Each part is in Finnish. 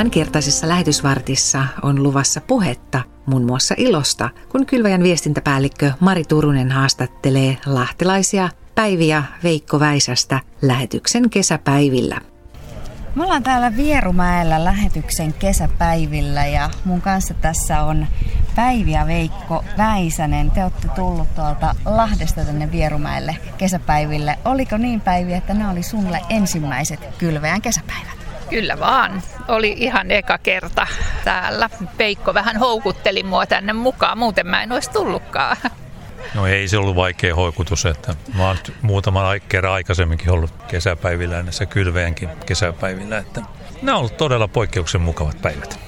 Tämänkertaisessa lähetysvartissa on luvassa puhetta muun muassa ilosta, kun Kylväjän viestintäpäällikkö Mari Turunen haastattelee lahtelaisia Päiviä Veikko Väisästä lähetyksen kesäpäivillä. Me ollaan täällä Vierumäellä lähetyksen kesäpäivillä ja mun kanssa tässä on Päivi ja Veikko Väisänen. Te olette tullut tuolta Lahdesta tänne Vierumäelle kesäpäiville. Oliko niin Päivi, että ne oli sulle ensimmäiset kylveän kesäpäivät? Kyllä vaan. Oli ihan eka kerta täällä. Peikko vähän houkutteli mua tänne mukaan, muuten mä en olisi tullutkaan. No ei se ollut vaikea hoikutus, että mä oon muutaman kerran aikaisemminkin ollut kesäpäivillä näissä kylveenkin kesäpäivillä, että nämä on ollut todella poikkeuksen mukavat päivät.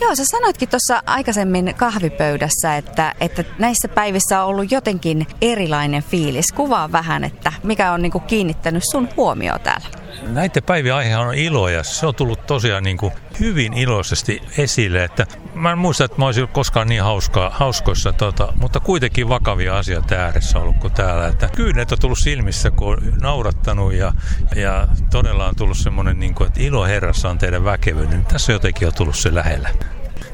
Joo, sä sanoitkin tuossa aikaisemmin kahvipöydässä, että, että näissä päivissä on ollut jotenkin erilainen fiilis. Kuvaa vähän, että mikä on niinku kiinnittänyt sun huomioon täällä näiden päivien aihe on ilo ja se on tullut tosiaan niin kuin hyvin iloisesti esille. Että mä en muista, että mä olisin koskaan niin hauskaa, hauskoissa, tota, mutta kuitenkin vakavia asioita ääressä ollut kuin täällä. Että kyynet on tullut silmissä, kun on naurattanut ja, ja todella on tullut semmoinen, niin kuin, että ilo herrassa on teidän väkevyyden. Tässä jotenkin on tullut se lähellä.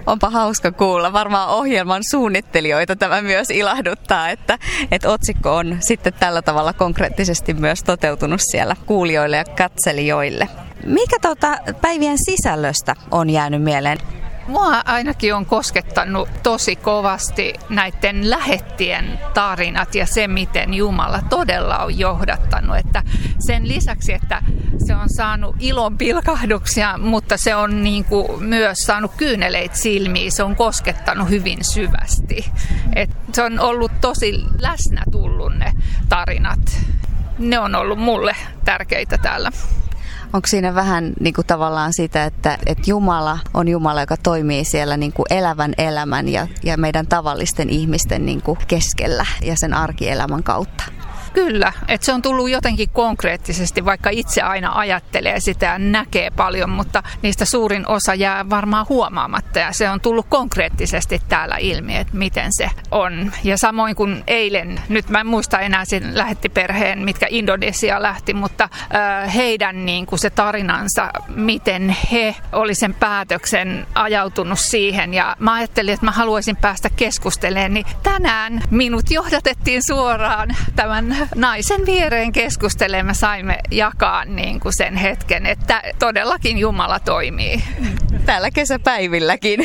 Onpa hauska kuulla. Varmaan ohjelman suunnittelijoita tämä myös ilahduttaa, että, että otsikko on sitten tällä tavalla konkreettisesti myös toteutunut siellä kuulijoille ja katselijoille. Mikä tuota päivien sisällöstä on jäänyt mieleen? Mua ainakin on koskettanut tosi kovasti näiden lähettien tarinat ja se, miten Jumala todella on johdattanut. Että sen lisäksi, että se on saanut ilon pilkahduksia, mutta se on niin kuin myös saanut kyyneleitä silmiin, se on koskettanut hyvin syvästi. Et se on ollut tosi läsnä tullut ne tarinat. Ne on ollut mulle tärkeitä täällä. Onko siinä vähän niin kuin tavallaan sitä, että, että Jumala on Jumala, joka toimii siellä niin kuin elävän elämän ja, ja meidän tavallisten ihmisten niin kuin keskellä ja sen arkielämän kautta? Kyllä, että se on tullut jotenkin konkreettisesti, vaikka itse aina ajattelee sitä ja näkee paljon, mutta niistä suurin osa jää varmaan huomaamatta ja se on tullut konkreettisesti täällä ilmi, että miten se on. Ja samoin kuin eilen, nyt mä en muista enää sen lähettiperheen, mitkä Indonesia lähti, mutta heidän niin kuin se tarinansa, miten he oli sen päätöksen ajautunut siihen ja mä ajattelin, että mä haluaisin päästä keskustelemaan, niin tänään minut johdatettiin suoraan tämän naisen viereen keskustelemaan saimme jakaa niin kuin sen hetken, että todellakin Jumala toimii. Täällä kesäpäivilläkin.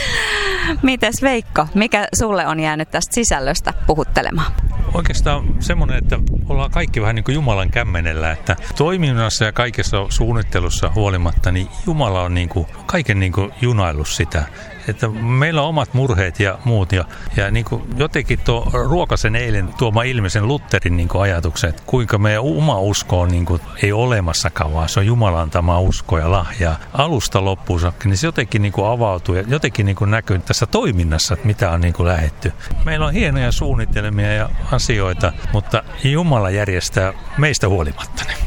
Mites Veikko, mikä sulle on jäänyt tästä sisällöstä puhuttelemaan? Oikeastaan semmoinen, että ollaan kaikki vähän niin kuin Jumalan kämmenellä, että toiminnassa ja kaikessa suunnittelussa huolimatta, niin Jumala on niin kuin kaiken niin kuin junaillut sitä että meillä on omat murheet ja muut. Ja, ja niin kuin jotenkin tuo Ruokasen eilen tuoma ilmeisen Lutherin niin ajatuksen, että kuinka meidän oma usko on niin kuin, ei olemassakaan, vaan se on Jumalan antama usko ja lahja alusta loppuun saakka, niin se jotenkin niin kuin avautuu ja jotenkin niin kuin näkyy tässä toiminnassa, että mitä on niin kuin lähetty. Meillä on hienoja suunnitelmia ja asioita, mutta Jumala järjestää meistä huolimatta ne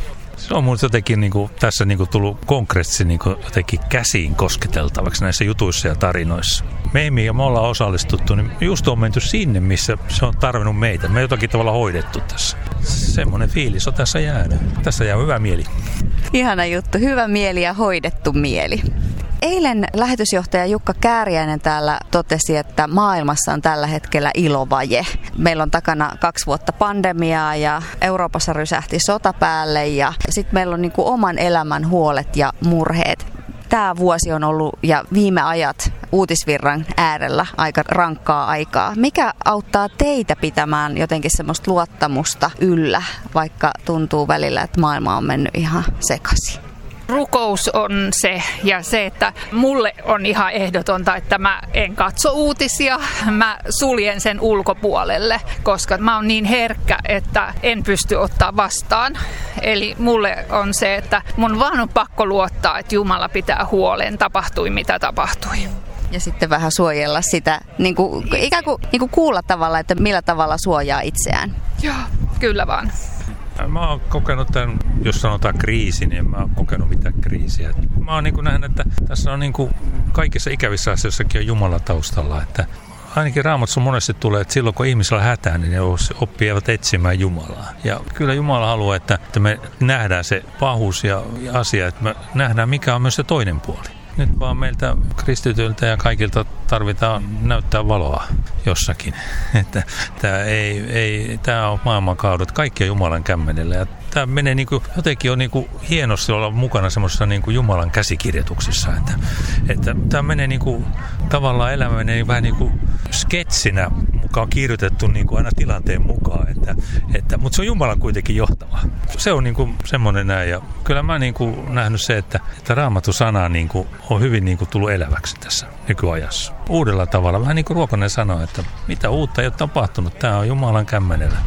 se on mun jotenkin niin kuin, tässä niin kuin, tullut konkreettisesti niin kuin, jotenkin käsiin kosketeltavaksi näissä jutuissa ja tarinoissa. Me, ja me ollaan osallistuttu, niin just on menty sinne, missä se on tarvinnut meitä. Me jotakin tavalla hoidettu tässä. Semmoinen fiilis on tässä jäänyt. Tässä jää hyvä mieli. Ihana juttu. Hyvä mieli ja hoidettu mieli. Eilen lähetysjohtaja Jukka Kääriäinen täällä totesi, että maailmassa on tällä hetkellä ilovaje. Meillä on takana kaksi vuotta pandemiaa ja Euroopassa rysähti sota päälle ja sitten meillä on niinku oman elämän huolet ja murheet. Tämä vuosi on ollut ja viime ajat uutisvirran äärellä aika rankkaa aikaa. Mikä auttaa teitä pitämään jotenkin semmoista luottamusta yllä, vaikka tuntuu välillä, että maailma on mennyt ihan sekaisin? Rukous on se ja se, että mulle on ihan ehdotonta, että mä en katso uutisia, mä suljen sen ulkopuolelle, koska mä oon niin herkkä, että en pysty ottaa vastaan. Eli mulle on se, että mun vaan on pakko luottaa, että Jumala pitää huolen, tapahtui mitä tapahtui ja sitten vähän suojella sitä, niin kuin, ikään kuin, niin kuin kuulla tavalla, että millä tavalla suojaa itseään. Joo, kyllä vaan. Mä oon kokenut tämän, jos sanotaan kriisi, niin mä oon kokenut mitään kriisiä. Mä oon niin nähnyt, että tässä on niin kaikissa ikävissä asioissakin on Jumala taustalla. Että ainakin Raamatussa monesti tulee, että silloin kun ihmisellä on hätää, niin ne oppivat etsimään Jumalaa. Ja kyllä Jumala haluaa, että, me nähdään se pahuus ja asia, että me nähdään mikä on myös se toinen puoli. nyt vaan meiltä kristityiltä ja kaikilta tarvitaan näyttää valoa jossakin. Että tämä, ei, ei, tämä on maailmankaudut, kaikki on Jumalan kämmenellä. Ja tämä menee niin kuin, jotenkin on niin kuin hienosti olla mukana semmoisessa niin kuin Jumalan käsikirjoituksessa. Että, että tämä menee niin kuin, tavallaan elämä menee vähän niin kuin sketsinä mukaan kirjoitettu niin kuin aina tilanteen mukaan. Että, että, mutta se on Jumalan kuitenkin johtava. Se on niin kuin semmoinen näin. Ja kyllä mä niin kuin nähnyt se, että, että raamattu sana niin kuin on hyvin niin kuin tullut eläväksi tässä nykyajassa. Uudella tavalla, vähän niin kuin Ruokonen sanoi, että mitä uutta ei ole tapahtunut, tämä on Jumalan kämmenellä.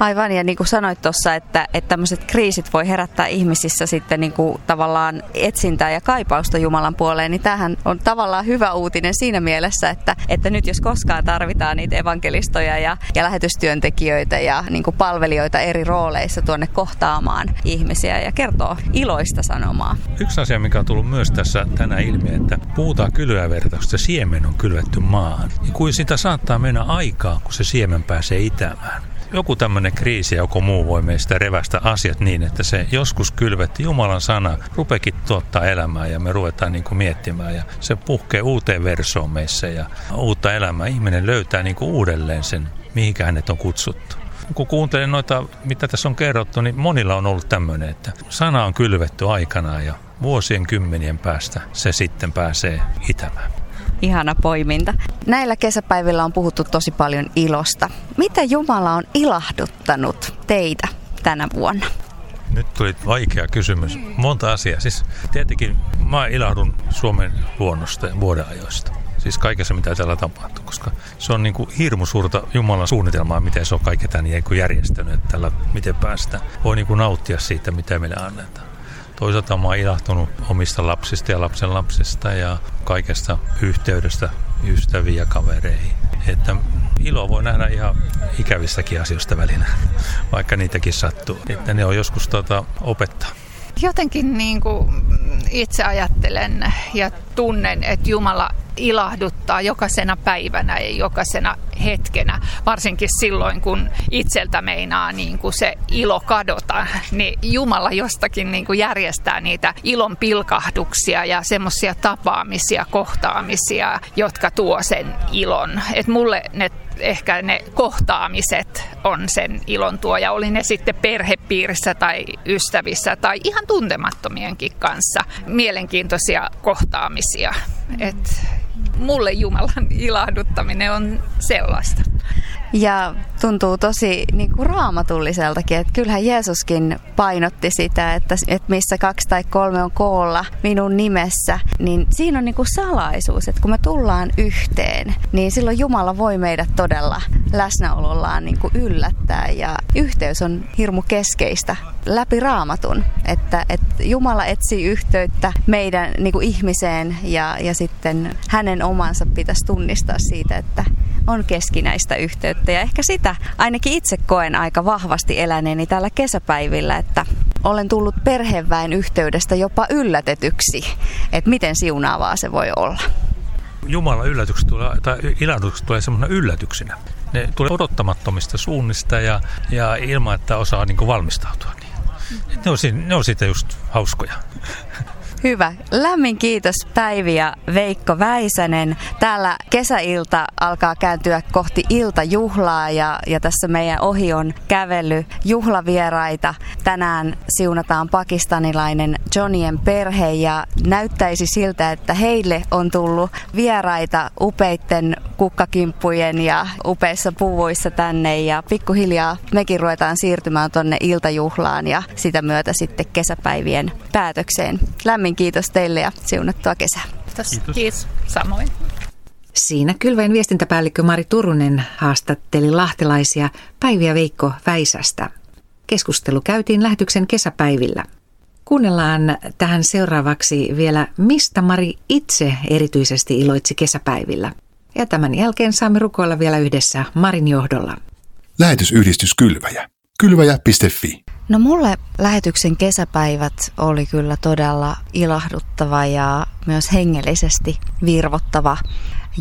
Aivan, ja niin kuin sanoit tuossa, että, että tämmöiset kriisit voi herättää ihmisissä sitten niin kuin tavallaan etsintää ja kaipausta Jumalan puoleen, niin tämähän on tavallaan hyvä uutinen siinä mielessä, että, että nyt jos koskaan tarvitaan niitä evankelistoja ja, ja lähetystyöntekijöitä ja niin kuin palvelijoita eri rooleissa tuonne kohtaamaan ihmisiä ja kertoo iloista sanomaa. Yksi asia, mikä on tullut myös tässä tänä ilmi, että puhutaan kylvävertauksesta, siemen on kylvetty maahan. Ja kuin sitä saattaa mennä aikaa, kun se siemen pääsee itämään joku tämmöinen kriisi ja joku muu voi meistä revästä asiat niin, että se joskus kylvetti Jumalan sana, rupekin tuottaa elämää ja me ruvetaan niin kuin miettimään ja se puhkee uuteen versoon meissä ja uutta elämää. Ihminen löytää niin kuin uudelleen sen, mihinkä hänet on kutsuttu kun kuuntelen noita, mitä tässä on kerrottu, niin monilla on ollut tämmöinen, että sana on kylvetty aikanaan ja vuosien kymmenien päästä se sitten pääsee itämään. Ihana poiminta. Näillä kesäpäivillä on puhuttu tosi paljon ilosta. Mitä Jumala on ilahduttanut teitä tänä vuonna? Nyt tuli vaikea kysymys. Monta asiaa. Siis tietenkin mä ilahdun Suomen luonnosta ja vuodenajoista. Siis kaikessa, mitä täällä tapahtuu, koska se on niin kuin hirmu suurta Jumalan suunnitelmaa, miten se on kaiken tämän niin järjestänyt, että tällä miten päästä. Voi niin kuin nauttia siitä, mitä meille annetaan. Toisaalta mä oon ilahtunut omista lapsista ja lapsen lapsista ja kaikesta yhteydestä ystäviin ja kavereihin. Että ilo voi nähdä ihan ikävistäkin asioista välinä, vaikka niitäkin sattuu. Että ne on joskus tuota, opettaa. Jotenkin niin kuin itse ajattelen ja tunnen, että Jumala ilahduttaa jokaisena päivänä ja jokaisena hetkenä, varsinkin silloin, kun itseltä meinaa niin kuin se ilo kadota, niin Jumala jostakin niin kuin järjestää niitä ilon pilkahduksia ja semmoisia tapaamisia, kohtaamisia, jotka tuo sen ilon. Et mulle ne ehkä ne kohtaamiset on sen ilon tuoja, oli ne sitten perhepiirissä tai ystävissä tai ihan tuntemattomienkin kanssa. Mielenkiintoisia kohtaamisia. Et mulle Jumalan ilahduttaminen on sellaista. Ja tuntuu tosi niin kuin raamatulliseltakin, että kyllähän Jeesuskin painotti sitä, että, että missä kaksi tai kolme on koolla minun nimessä, niin siinä on niin kuin salaisuus, että kun me tullaan yhteen, niin silloin Jumala voi meidät todella läsnäolollaan niin kuin yllättää. Ja yhteys on hirmu keskeistä läpi raamatun, että, että Jumala etsii yhteyttä meidän niin kuin ihmiseen ja, ja sitten hänen omansa pitäisi tunnistaa siitä, että on keskinäistä yhteyttä. Ja ehkä sitä ainakin itse koen aika vahvasti eläneeni täällä kesäpäivillä, että olen tullut perheväen yhteydestä jopa yllätetyksi, että miten siunaavaa se voi olla. Jumala yllätykset tulee, tai ilahtukset tulee semmoinen yllätyksinä. Ne tulee odottamattomista suunnista ja, ja ilman, että osaa niin valmistautua. Niin. Ne, on, ne on siitä just hauskoja. Hyvä. Lämmin kiitos Päivi ja Veikko Väisänen. Täällä kesäilta alkaa kääntyä kohti iltajuhlaa ja, ja tässä meidän ohi on kävely juhlavieraita. Tänään siunataan pakistanilainen Johnien perhe ja näyttäisi siltä, että heille on tullut vieraita upeitten kukkakimppujen ja upeissa puvuissa tänne ja pikkuhiljaa mekin ruvetaan siirtymään tonne iltajuhlaan ja sitä myötä sitten kesäpäivien päätökseen. Lämmin kiitos teille ja siunattua kesää. Kiitos. Kiitos. Samoin. Siinä Kylväin viestintäpäällikkö Mari Turunen haastatteli lahtelaisia Päiviä Veikko Väisästä. Keskustelu käytiin lähetyksen kesäpäivillä. Kuunnellaan tähän seuraavaksi vielä, mistä Mari itse erityisesti iloitsi kesäpäivillä. Ja tämän jälkeen saamme rukoilla vielä yhdessä Marin johdolla. Lähetysyhdistys Kylväjä. Kylväjä.fi No mulle lähetyksen kesäpäivät oli kyllä todella ilahduttava ja myös hengellisesti virvottava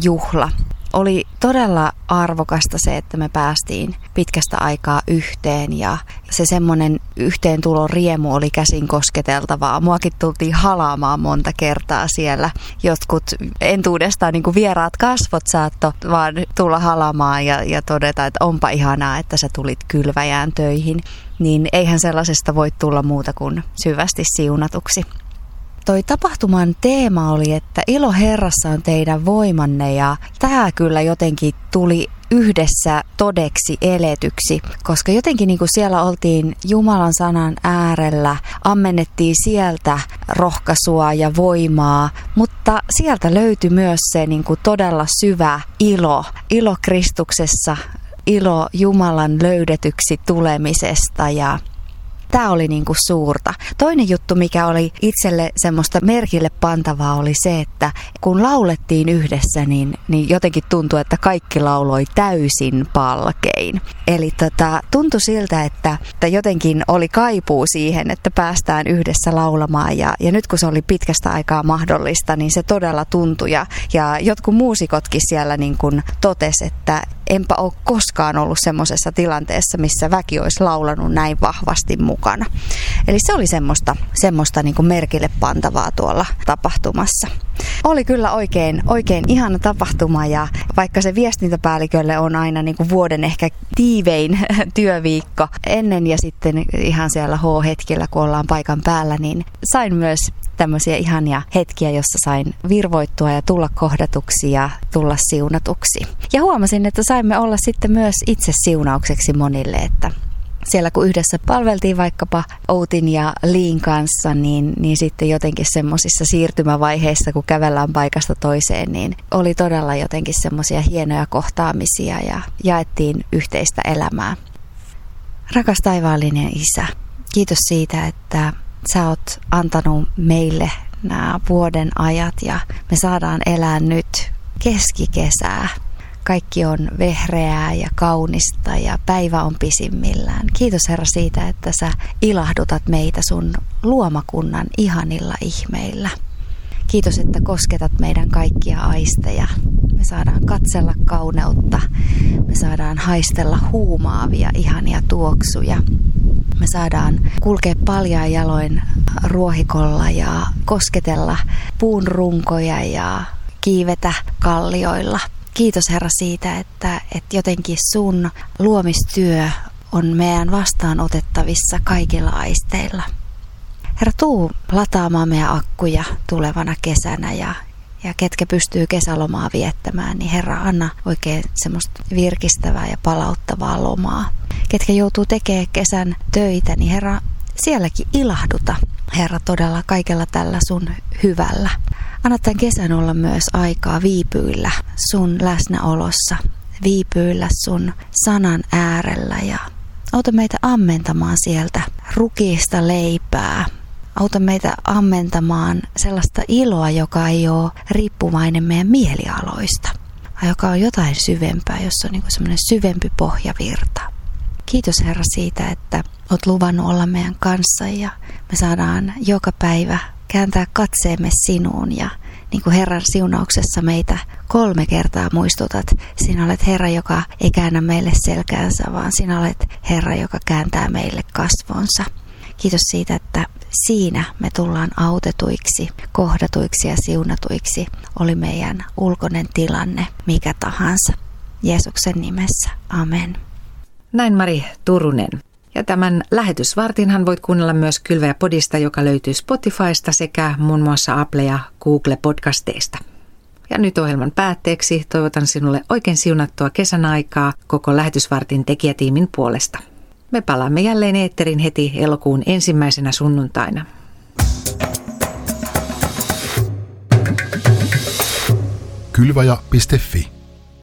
juhla. Oli todella arvokasta se, että me päästiin pitkästä aikaa yhteen ja se semmoinen yhteentulon riemu oli käsin kosketeltavaa. Muakin tultiin halaamaan monta kertaa siellä. Jotkut entuudestaan niin kuin vieraat kasvot saatto vaan tulla halaamaan ja, ja todeta, että onpa ihanaa, että sä tulit kylväjään töihin. Niin eihän sellaisesta voi tulla muuta kuin syvästi siunatuksi toi tapahtuman teema oli, että ilo Herrassa on teidän voimanne ja tämä kyllä jotenkin tuli yhdessä todeksi eletyksi, koska jotenkin niin kuin siellä oltiin Jumalan sanan äärellä, ammennettiin sieltä rohkaisua ja voimaa, mutta sieltä löytyi myös se niin kuin todella syvä ilo, ilo Kristuksessa, ilo Jumalan löydetyksi tulemisesta ja Tämä oli niin kuin suurta. Toinen juttu, mikä oli itselle semmoista merkille pantavaa, oli se, että kun laulettiin yhdessä, niin, niin jotenkin tuntui, että kaikki lauloi täysin palkein. Eli tota, tuntui siltä, että, että jotenkin oli kaipuu siihen, että päästään yhdessä laulamaan. Ja, ja nyt kun se oli pitkästä aikaa mahdollista, niin se todella tuntui. Ja, ja jotkut muusikotkin siellä niin kuin totes, että enpä ole koskaan ollut semmoisessa tilanteessa, missä väki olisi laulanut näin vahvasti mukana. Eli se oli semmoista, semmoista niin kuin merkille pantavaa tuolla tapahtumassa. Oli kyllä oikein, oikein ihana tapahtuma ja vaikka se viestintäpäällikölle on aina niin kuin vuoden ehkä tiivein työviikko ennen ja sitten ihan siellä H-hetkillä, kun ollaan paikan päällä, niin sain myös tämmöisiä ihania hetkiä, jossa sain virvoittua ja tulla kohdatuksi ja tulla siunatuksi. Ja huomasin, että saimme olla sitten myös itse siunaukseksi monille, että siellä kun yhdessä palveltiin vaikkapa Outin ja Liin kanssa, niin, niin sitten jotenkin semmoisissa siirtymävaiheissa, kun kävellään paikasta toiseen, niin oli todella jotenkin semmoisia hienoja kohtaamisia ja jaettiin yhteistä elämää. Rakas taivaallinen Isä, kiitos siitä, että sä oot antanut meille nämä vuoden ajat ja me saadaan elää nyt keskikesää. Kaikki on vehreää ja kaunista ja päivä on pisimmillään. Kiitos Herra siitä, että sä ilahdutat meitä sun luomakunnan ihanilla ihmeillä. Kiitos, että kosketat meidän kaikkia aisteja. Me saadaan katsella kauneutta. Me saadaan haistella huumaavia, ihania tuoksuja. Me saadaan kulkea paljaa jaloin ruohikolla ja kosketella puun runkoja ja kiivetä kallioilla. Kiitos Herra siitä, että, että jotenkin sun luomistyö on meidän vastaanotettavissa kaikilla aisteilla. Herra, tuu lataamaan meidän akkuja tulevana kesänä ja, ja ketkä pystyy kesälomaa viettämään, niin Herra, anna oikein semmoista virkistävää ja palauttavaa lomaa. Ketkä joutuu tekemään kesän töitä, niin Herra, sielläkin ilahduta, Herra, todella kaikella tällä sun hyvällä. Anna tämän kesän olla myös aikaa viipyillä sun läsnäolossa, viipyillä sun sanan äärellä ja auta meitä ammentamaan sieltä rukiista leipää, Auta meitä ammentamaan sellaista iloa, joka ei ole riippuvainen meidän mielialoista, vaan joka on jotain syvempää, jossa on niin semmoinen syvempi pohjavirta. Kiitos Herra siitä, että olet luvannut olla meidän kanssa ja me saadaan joka päivä kääntää katseemme sinuun ja niin kuin Herran siunauksessa meitä kolme kertaa muistutat, sinä olet Herra, joka ei käännä meille selkäänsä, vaan sinä olet Herra, joka kääntää meille kasvonsa. Kiitos siitä, että siinä me tullaan autetuiksi, kohdatuiksi ja siunatuiksi, oli meidän ulkoinen tilanne mikä tahansa. Jeesuksen nimessä. Amen. Näin Mari Turunen. Ja tämän lähetysvartinhan voit kuunnella myös Kylväjä Podista, joka löytyy Spotifysta sekä muun muassa Apple ja Google podcasteista. Ja nyt ohjelman päätteeksi toivotan sinulle oikein siunattua kesän aikaa koko lähetysvartin tekijätiimin puolesta. Me palaamme jälleen eetterin heti elokuun ensimmäisenä sunnuntaina. Kylvaja.fi